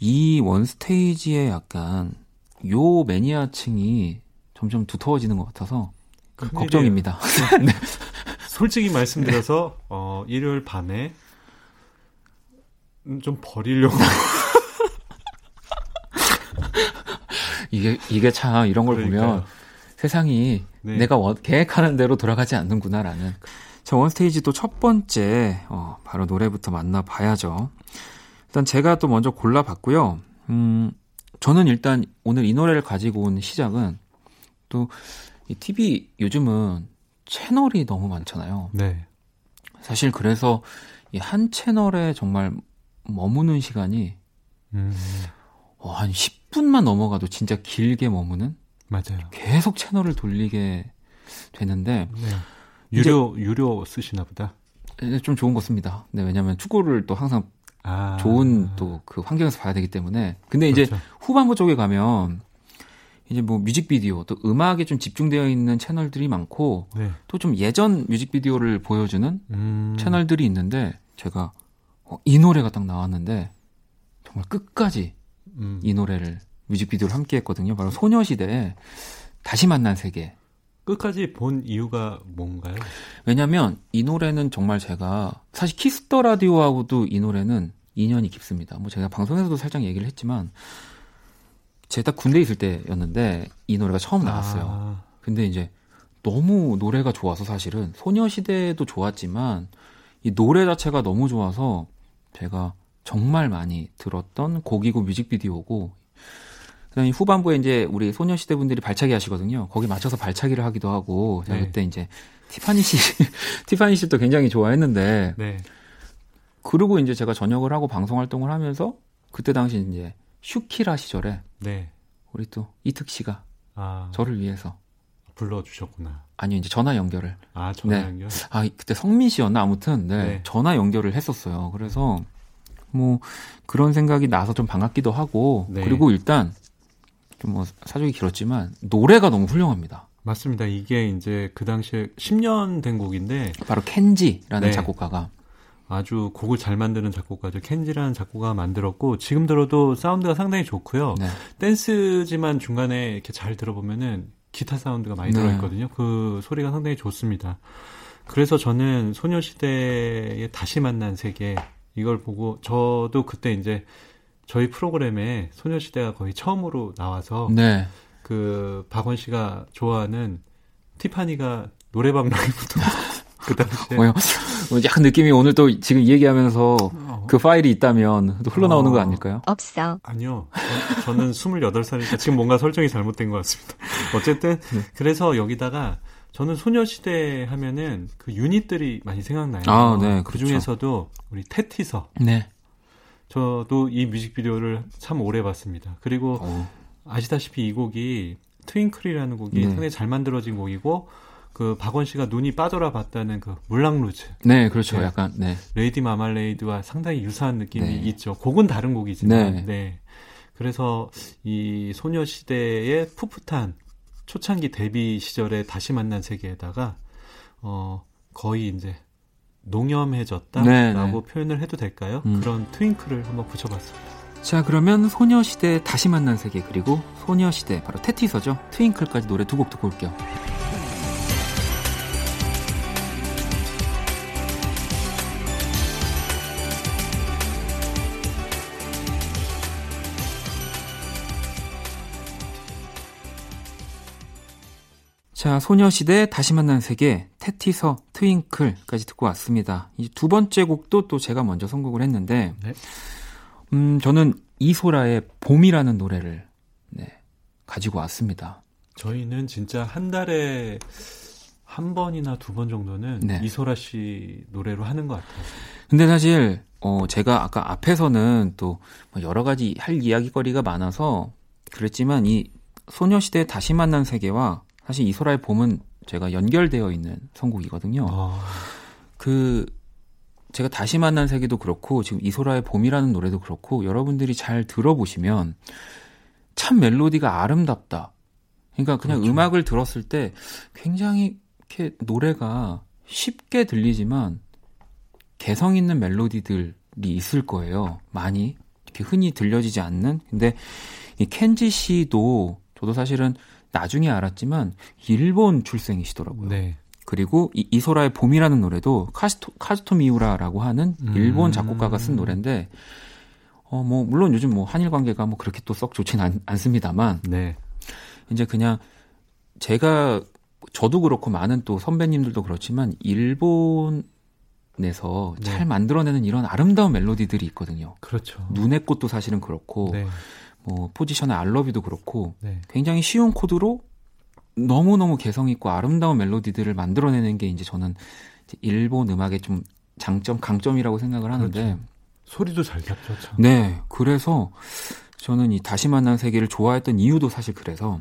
이 원스테이지에 약간 요 매니아층이 점점 두터워지는 것 같아서 걱정입니다. 네. 솔직히 말씀드려서 어, 일요일 밤에 음, 좀 버리려고. 이게 이게 참 이런 걸 그러니까요. 보면 세상이 네. 내가 계획하는 대로 돌아가지 않는구나라는. 자 원스테이지 또 첫 번째 어, 바로 노래부터 만나봐야죠. 일단 제가 또 먼저 골라봤고요. 음, 저는 일단 오늘 이 노래를 가지고 온 시작은 또 이 TV 요즘은 채널이 너무 많잖아요. 네. 사실 그래서 이 한 채널에 정말 머무는 시간이 음. 어, 한 10분만 넘어가도 진짜 길게 머무는 맞아요. 계속 채널을 돌리게 되는데 네. 유료 유료 쓰시나 보다. 네, 좀 좋은 거 씁니다. 네, 왜냐하면 축구를 또 항상 아. 좋은 또 그 환경에서 봐야 되기 때문에. 근데 이제 그렇죠. 후반부 쪽에 가면 이제 뭐 뮤직비디오 또 음악에 좀 집중되어 있는 채널들이 많고 네. 또좀 예전 뮤직비디오를 보여주는 음. 채널들이 있는데 제가 어, 이 노래가 딱 나왔는데 정말 끝까지 음. 이 노래를 뮤직비디오를 함께 했거든요. 바로 소녀시대의 다시 만난 세계. 끝까지 본 이유가 뭔가요? 왜냐면 이 노래는 정말 제가 사실 키스 더 라디오하고도 이 노래는 인연이 깊습니다. 뭐 제가 방송에서도 살짝 얘기를 했지만 제가 딱 군대 있을 때였는데 이 노래가 처음 나왔어요. 아. 근데 이제 너무 노래가 좋아서 사실은 소녀시대도 좋았지만 이 노래 자체가 너무 좋아서 제가 정말 많이 들었던 곡이고 뮤직비디오고 그다음에 후반부에 이제 우리 소녀시대 분들이 발차기 하시거든요. 거기 맞춰서 발차기를 하기도 하고 제가 네. 그때 이제 티파니 씨 티파니 씨도 굉장히 좋아했는데 네. 그리고 이제 제가 전역을 하고 방송 활동을 하면서 그때 당시 이제 슈키라 시절에 네. 우리 또 이특 씨가 아. 저를 위해서 불러주셨구나. 아니요, 이제 전화 연결을. 아, 전화 네. 연결? 아, 그때 성민 씨였나? 아무튼, 네, 네. 전화 연결을 했었어요. 그래서, 뭐, 그런 생각이 나서 좀 반갑기도 하고, 네. 그리고 일단, 좀 뭐, 사족이 길었지만, 노래가 너무 훌륭합니다. 맞습니다. 이게 이제 그 당시에 10년 된 곡인데. 바로 켄지라는 네. 작곡가가. 아주 곡을 잘 만드는 작곡가죠. 켄지라는 작곡가가 만들었고 지금 들어도 사운드가 상당히 좋고요. 네. 댄스지만 중간에 이렇게 잘 들어보면은 기타 사운드가 많이 네. 들어있거든요. 그 소리가 상당히 좋습니다. 그래서 저는 소녀시대의 다시 만난 세계 이걸 보고 저도 그때 이제 저희 프로그램에 소녀시대가 거의 처음으로 나와서 네. 그 박원 씨가 좋아하는 티파니가 노래방 라이브도 그 당시에 뭐요? 약간 느낌이 오늘 또 지금 얘기하면서 어. 그 파일이 있다면 또 흘러나오는 어. 거 아닐까요? 없어. 아니요. 저 는 28살이니까 지금 뭔가 설정이 잘못된 것 같습니다. 어쨌든 네. 그래서 여기다가 저는 소녀시대 하면은 그 유닛들이 많이 생각나요. 아, 네. 그 그렇죠. 중에서도 우리 테티서. 네. 저도 이 뮤직비디오를 참 오래 봤습니다. 그리고 어. 아시다시피 이 곡이 트윙클이라는 곡이 네. 상당히 잘 만들어진 곡이고 그 박원 씨가 눈이 빠져라 봤다는 그 물랑루즈. 네, 그렇죠. 네. 약간 네. 레이디 마말레이드와 상당히 유사한 느낌이 네. 있죠. 곡은 다른 곡이지만. 네. 네. 그래서 이 소녀시대의 풋풋한 초창기 데뷔 시절에 다시 만난 세계에다가 어 거의 이제 농염해졌다라고 네, 네. 표현을 해도 될까요? 음. 그런 트윙클을 한번 붙여봤습니다. 자 그러면 소녀시대 다시 만난 세계 그리고 소녀시대 바로 테티서죠 트윙클까지 노래 두 곡 듣고 올게요. 자, 소녀시대 다시 만난 세계, 테티서, 트윙클까지 듣고 왔습니다. 이 두 번째 곡도 또 제가 먼저 선곡을 했는데, 네. 음, 저는 이소라의 봄이라는 노래를, 네, 가지고 왔습니다. 저희는 진짜 한 달에 한 번이나 두 번 정도는 네. 이소라 씨 노래로 하는 것 같아요. 근데 사실, 어, 제가 아까 앞에서는 또뭐 여러 가지 할 이야기거리가 많아서 그랬지만 이 소녀시대 다시 만난 세계와 사실 이소라의 봄은 제가 연결되어 있는 선곡이거든요. 아. 그 제가 다시 만난 세계도 그렇고 지금 이소라의 봄이라는 노래도 그렇고 여러분들이 잘 들어보시면 참 멜로디가 아름답다. 그러니까 그냥 그렇죠. 음악을 들었을 때 굉장히 이렇게 노래가 쉽게 들리지만 개성 있는 멜로디들이 있을 거예요. 많이 이렇게 흔히 들려지지 않는. 근데 이 켄지 씨도 저도 사실은 나중에 알았지만 일본 출생이시더라고요. 네. 그리고 이, 이소라의 봄이라는 노래도 카스토, 카즈토 미우라라고 하는 일본 음. 작곡가가 쓴 노래인데 어 뭐 물론 요즘 뭐 한일 관계가 뭐 그렇게 또 썩 좋진 않, 않습니다만 네. 이제 그냥 제가 저도 그렇고 많은 또 선배님들도 그렇지만 일본 에서 네. 잘 만들어내는 이런 아름다운 멜로디들이 있거든요. 그렇죠. 눈의 꽃도 사실은 그렇고 네. 뭐 포지션의 알러비도 그렇고 네. 굉장히 쉬운 코드로 너무 너무 개성 있고 아름다운 멜로디들을 만들어내는 게 이제 저는 이제 일본 음악의 좀 장점, 강점이라고 생각을 하는데 그렇죠. 소리도 잘 잡죠. 참. 네, 그래서 저는 이 다시 만난 세계를 좋아했던 이유도 사실 그래서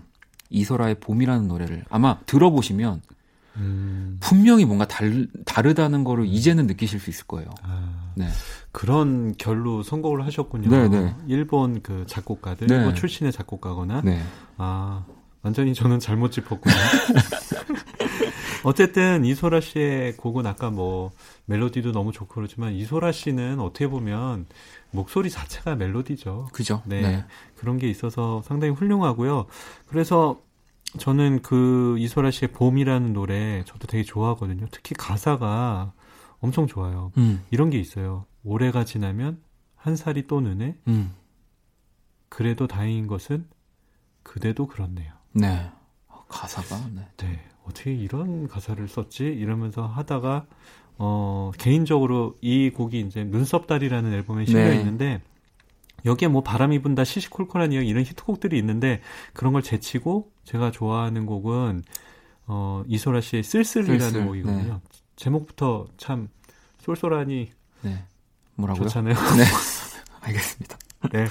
이소라의 봄이라는 노래를 아마 들어보시면 음... 분명히 뭔가 달, 다르다는 거를 이제는 느끼실 수 있을 거예요. 아... 네. 그런 결로 선곡을 하셨군요. 네네. 네. 일본 그 작곡가들, 네. 일본 출신의 작곡가거나. 네. 아, 완전히 저는 잘못 짚었군요. 어쨌든 이소라 씨의 곡은 아까 뭐 멜로디도 너무 좋고 그렇지만 이소라 씨는 어떻게 보면 목소리 자체가 멜로디죠. 그죠. 네. 네. 그런 게 있어서 상당히 훌륭하고요. 그래서 저는 그 이소라 씨의 봄이라는 노래 저도 되게 좋아하거든요. 특히 가사가 엄청 좋아요. 음. 이런 게 있어요. 올해가 지나면 한 살이 또 느네. 음. 그래도 다행인 것은 그대도 그렇네요. 네. 가사가 네. 네. 어떻게 이런 가사를 썼지? 이러면서 하다가 어 개인적으로 이 곡이 이제 눈썹다리라는 앨범에 실려 네. 있는데 여기에 뭐 바람이 분다 시시콜콜한 이야기 이런 히트곡들이 있는데 그런 걸 제치고 제가 좋아하는 곡은 어 이소라 씨의 쓸쓸이라는 쓸쓸. 곡이거든요. 네. 제목부터 참 쏠쏠하니 네. 뭐라고요? 좋잖아요. 네. 알겠습니다. 네.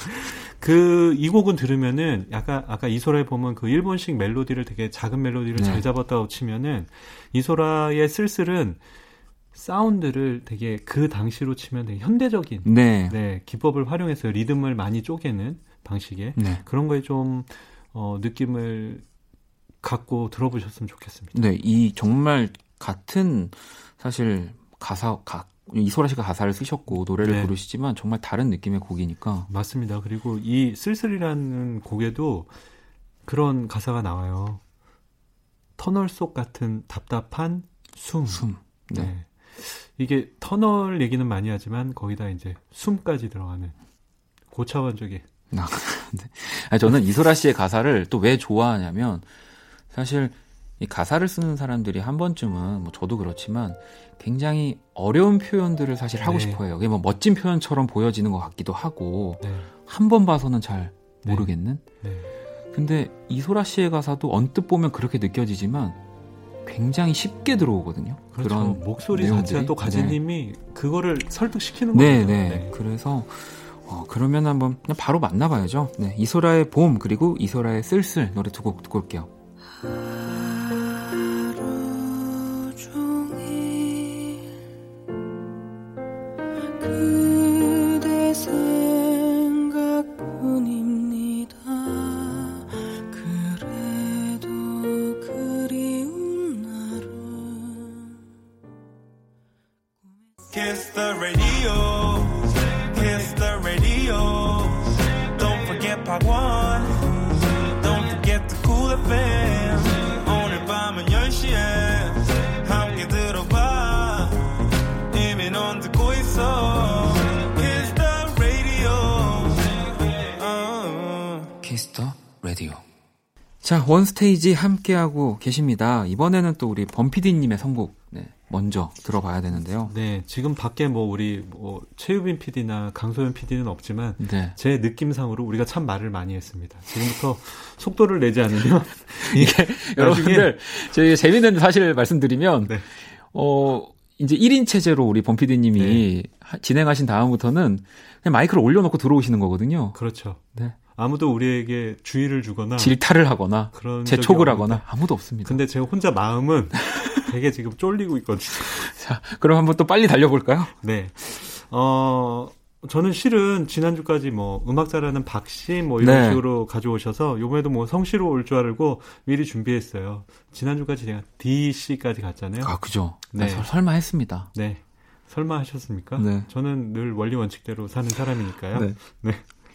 그, 이 곡은 들으면은, 약간, 아까 이소라에 보면 그 일본식 멜로디를 되게 작은 멜로디를 네. 잘 잡았다고 치면은, 이소라의 쓸쓸은 사운드를 되게 그 당시로 치면 되게 현대적인, 네. 네 기법을 활용해서 리듬을 많이 쪼개는 방식의 네. 그런 거에 좀, 어, 느낌을 갖고 들어보셨으면 좋겠습니다. 네, 이 정말 같은 사실 가사, 가, 이소라 씨가 가사를 쓰셨고 노래를 네. 부르시지만 정말 다른 느낌의 곡이니까 맞습니다. 그리고 이 쓸쓸이라는 곡에도 그런 가사가 나와요. 터널 속 같은 답답한 숨. 숨. 네. 네. 이게 터널 얘기는 많이 하지만 거기다 이제 숨까지 들어가는 고차원적인. 아, 네. 저는 이소라 씨의 가사를 또 왜 좋아하냐면 사실 이 가사를 쓰는 사람들이 한 번쯤은 뭐 저도 그렇지만 굉장히 어려운 표현들을 사실 하고 네. 싶어요. 그게 뭐 멋진 표현처럼 보여지는 것 같기도 하고 네. 한번 봐서는 잘 네. 모르겠는. 네. 근데 이소라 씨의 가사도 언뜻 보면 그렇게 느껴지지만 굉장히 쉽게 들어오거든요. 그렇죠. 그런 목소리 내용들이. 자체가 또 가지님이 네. 그거를 설득시키는 거예요. 네, 네, 네. 그래서 어, 그러면 한번 그냥 바로 만나봐야죠. 네, 이소라의 봄 그리고 이소라의 쓸쓸 노래 두 곡 듣고 올게요. 원스테이지 함께하고 계십니다. 이번에는 또 우리 범피디님의 선곡, 네, 먼저 들어봐야 되는데요. 네, 지금 밖에 뭐 우리 뭐 최유빈 PD나 강소연 PD는 없지만 네. 제 느낌상으로 우리가 참 말을 많이 했습니다. 지금부터 속도를 내지 않으면 이게 여러분들 저희 재밌는 사실 말씀드리면 네. 어 이제 1인 체제로 우리 범피디님이 네. 진행하신 다음부터는 그냥 마이크를 올려놓고 들어오시는 거거든요. 그렇죠. 네. 아무도 우리에게 주의를 주거나 질타를 하거나 그런 재촉을 하거나 아무도 없습니다. 근데 제가 혼자 마음은 되게 지금 쫄리고 있거든요. 자, 그럼 한번 또 빨리 달려볼까요? 네. 어, 저는 실은 지난주까지 뭐 음악 잘하는 박씨 뭐 이런 네. 식으로 가져오셔서 요번에도 뭐 성씨로 올 줄 알고 미리 준비했어요. 지난주까지 제가 DC까지 갔잖아요. 아, 그죠. 네. 네. 설마 했습니다. 네. 설마 하셨습니까? 네. 저는 늘 원리 원칙대로 사는 사람이니까요. 네. 네.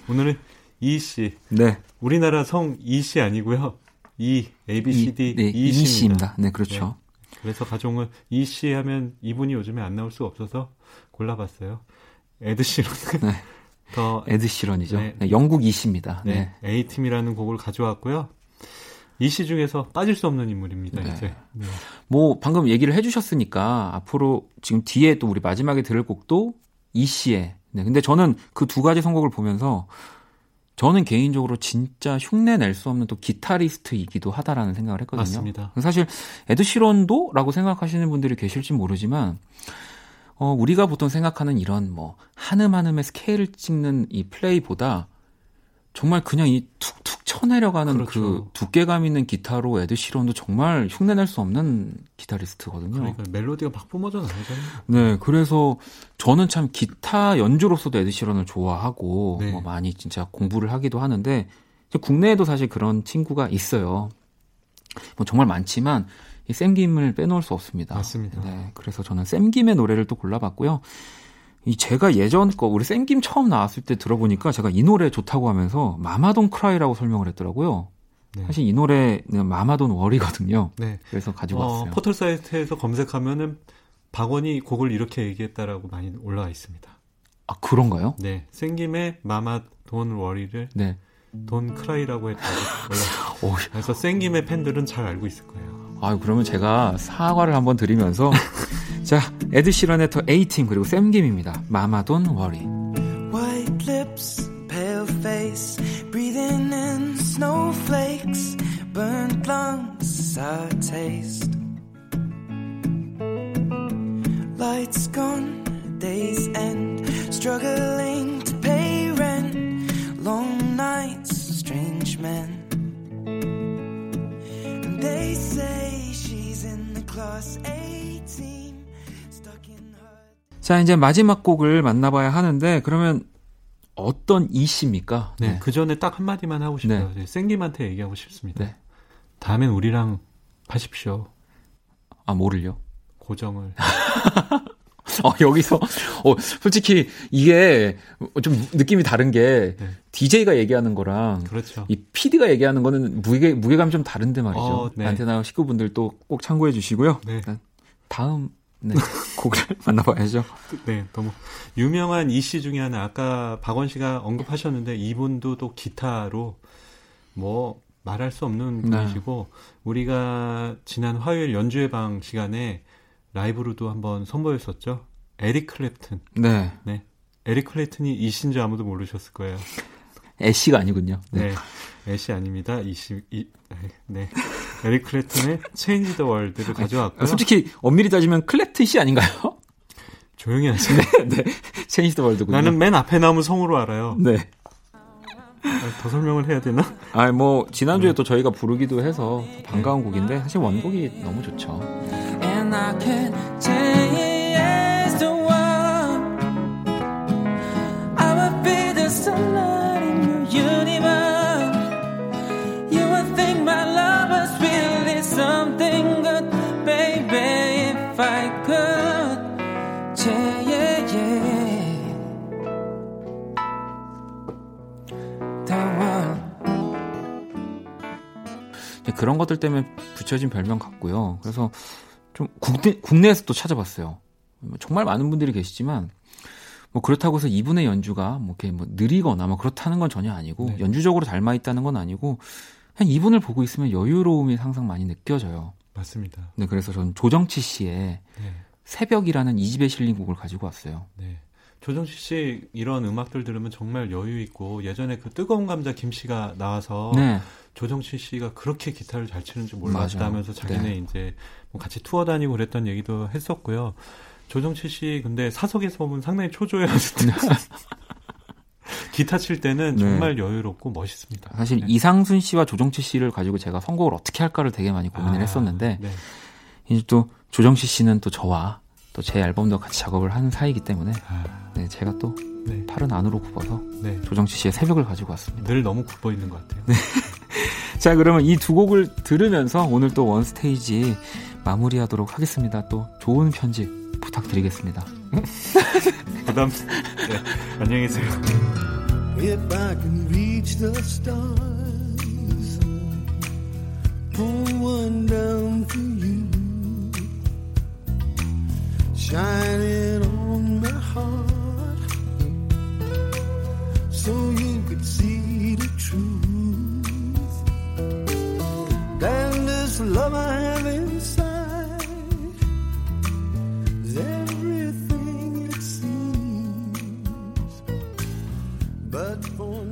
오늘은 E 씨. 네. 우리나라 성 이 씨 아니고요. 이 A B C D 네, E 씨입니다. 네, 그렇죠. 네. 그래서 가령 E 씨 하면 이분이 요즘에 안 나올 수가 없어서 골라봤어요. 에드 시런. 네. 더 에드 시런이죠. 네. 네, 영국 E 씨입니다. 네. 네. A 팀이라는 곡을 가져왔고요. E 씨 중에서 빠질 수 없는 인물입니다. 네. 이제. 네. 뭐 방금 얘기를 해주셨으니까 앞으로 지금 뒤에 또 우리 마지막에 들을 곡도 E 씨의. 네. 근데 저는 그 두 가지 선곡을 보면서 저는 개인적으로 진짜 흉내 낼 수 없는 또 기타리스트이기도 하다라는 생각을 했거든요. 맞습니다. 사실 에드 시런도라고 생각하시는 분들이 계실지 모르지만 어 우리가 보통 생각하는 이런 뭐 한음 한음의 스케일을 찍는 이 플레이보다 정말 그냥 이 툭툭 쳐내려가는 그 그렇죠. 그 두께감 있는 기타로 에드 시런도 정말 흉내낼 수 없는 기타리스트거든요. 그러니까 멜로디가 막 뿜어져 나오잖아요. 네, 그래서 저는 참 기타 연주로서도 에드 시런을 좋아하고 네. 뭐 많이 진짜 공부를 하기도 하는데 국내에도 사실 그런 친구가 있어요. 뭐 정말 많지만 이 샘김을 빼놓을 수 없습니다. 맞습니다. 네, 그래서 저는 샘김의 노래를 또 골라봤고요. 이 제가 예전 거 우리 샘김 처음 나왔을 때 들어보니까 제가 이 노래 좋다고 하면서 Mama Don't Cry라고 설명을 했더라고요. 네. 사실 이 노래는 Mama Don't Worry거든요. 네. 그래서 가지고 어, 왔어요. 포털 사이트에서 검색하면은 박원이 곡을 이렇게 얘기했다라고 많이 올라와 있습니다. 아 그런가요? 네. 샘김의 Mama Don't Worry를 네. Don't Cry라고 했다고 올라. 그래서 샘김의 팬들은 잘 알고 있을 거예요. 아 그러면 제가 사과를 한번 드리면서 자, 에드 시런의 더 에이팅 그리고 샘김입니다. Mama Don't Worry. White lips, pale face, breathing in snowflakes, burnt lungs, sour taste. Lights gone, days end, struggling to pay rent, long nights, strange men. And they say she's in the class 18. 자, 이제 마지막 곡을 만나봐야 하는데, 그러면 어떤 이씨입니까? 네. 네. 그 전에 딱 한마디만 하고 싶어요. 네. 생김한테 얘기하고 싶습니다. 네. 다음엔 우리랑 하십시오. 아, 뭐를요? 고정을. 어, 여기서, 어, 솔직히 이게 좀 느낌이 다른 게, 네. DJ가 얘기하는 거랑, 그렇죠. 이 PD가 얘기하는 거는 무게, 무게감이 좀 다른데 말이죠. 어, 네. 안테나 식구분들도 꼭 참고해 주시고요. 네. 다음 네, 곡을 만나봐야죠. 네, 너무 유명한 이씨 중에 하나 아까 박원 씨가 언급하셨는데 이분도 또 기타로 뭐 말할 수 없는 네. 분이시고 네. 우리가 지난 화요일 연주회 방 시간에 라이브로도 한번 선보였었죠. 에릭 클랩튼. 네. 네. 에릭 클랩튼이 이신 줄 아무도 모르셨을 거예요. 애쉬가 아니군요. 네. 네. 애쉬 아닙니다. 이시, 이, 네. 에릭 클랩튼의 Change the World를 가져왔고요. 솔직히 엄밀히 따지면 클랩튼 씨 아닌가요? 조용히 하세요. 네, 네. Change the World군요. 나는 맨 앞에 나오는 성으로 알아요. 네. 아, 더 설명을 해야 되나? 아, 뭐 지난주에 네. 또 저희가 부르기도 해서 반가운 곡인데 사실 원곡이 너무 좋죠. 그런 것들 때문에 붙여진 별명 같고요. 그래서 좀 국내, 국내에서 또 찾아봤어요. 정말 많은 분들이 계시지만 뭐 그렇다고 해서 이분의 연주가 뭐 이렇게 뭐 느리거나 뭐 그렇다는 건 전혀 아니고 네. 연주적으로 닮아 있다는 건 아니고 그냥 이분을 보고 있으면 여유로움이 항상 많이 느껴져요. 맞습니다. 네, 그래서 저는 조정치 씨의 네. 새벽이라는 이 집에 실린 곡을 가지고 왔어요. 네. 조정치 씨 이런 음악들 들으면 정말 여유 있고 예전에 그 뜨거운 감자 김 씨가 나와서 네. 조정치 씨가 그렇게 기타를 잘 치는 줄 몰랐다면서 자기네 네. 이제 뭐 같이 투어 다니고 그랬던 얘기도 했었고요. 조정치 씨 근데 사석에서 보면 상당히 초조해하시던데 기타 칠 때는 네. 정말 네. 여유롭고 멋있습니다. 사실 네. 이상순 씨와 조정치 씨를 가지고 제가 선곡을 어떻게 할까를 되게 많이 고민을 아, 했었는데 네. 이제 또 조정치 씨는 또 저와 또 제 앨범도 같이 작업을 하는 사이이기 때문에 아. 네, 제가 또 네. 팔은 안으로 굽어서 네. 조정치 씨의 새벽을 가지고 왔습니다. 늘 너무 굽어 있는 것 같아요. 네. 자, 그러면 이 두 곡을 들으면서 오늘 또 원스테이지 마무리하도록 하겠습니다. 또 좋은 편집 부탁드리겠습니다. 부담. 네, 안녕히 계세요. If I can reach the stars, pull one down for you, shining on my heart, so you could see the truth. And this love I have inside everything it seems. But for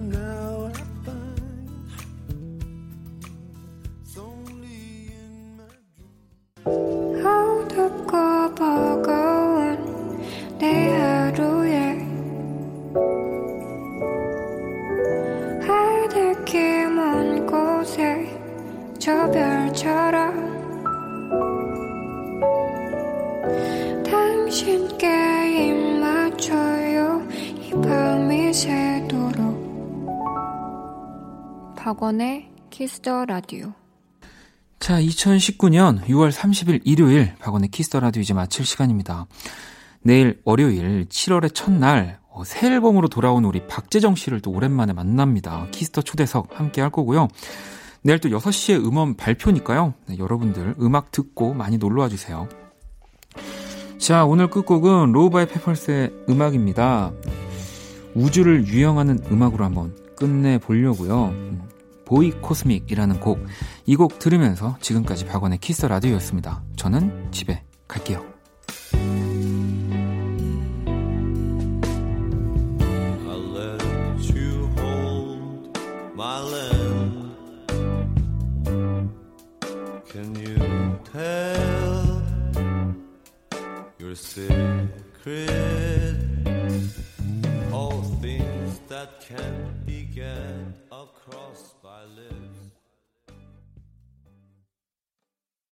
Kiss the Radio 자, 2019년 6월 30일 일요일 박원의 Kiss the Radio 이제 마칠 시간입니다. 내일 월요일 7월의 첫날 어, 새 앨범으로 돌아온 우리 박재정 씨를 또 오랜만에 만납니다. Kiss the 초대석 함께 할 거고요. 내일 또 6시에 음원 발표니까요. 네, 여러분들 음악 듣고 많이 놀러와 주세요. 자, 오늘 끝곡은 로우바이페퍼스의 음악입니다. 우주를 유영하는 음악으로 한번 끝내 보려고요. 보이 코스믹이라는 곡. 이 곡 들으면서 지금까지 박원의 키스 라디오였습니다. 저는 집에 갈게요. secret. All things that can't weekend across by lips.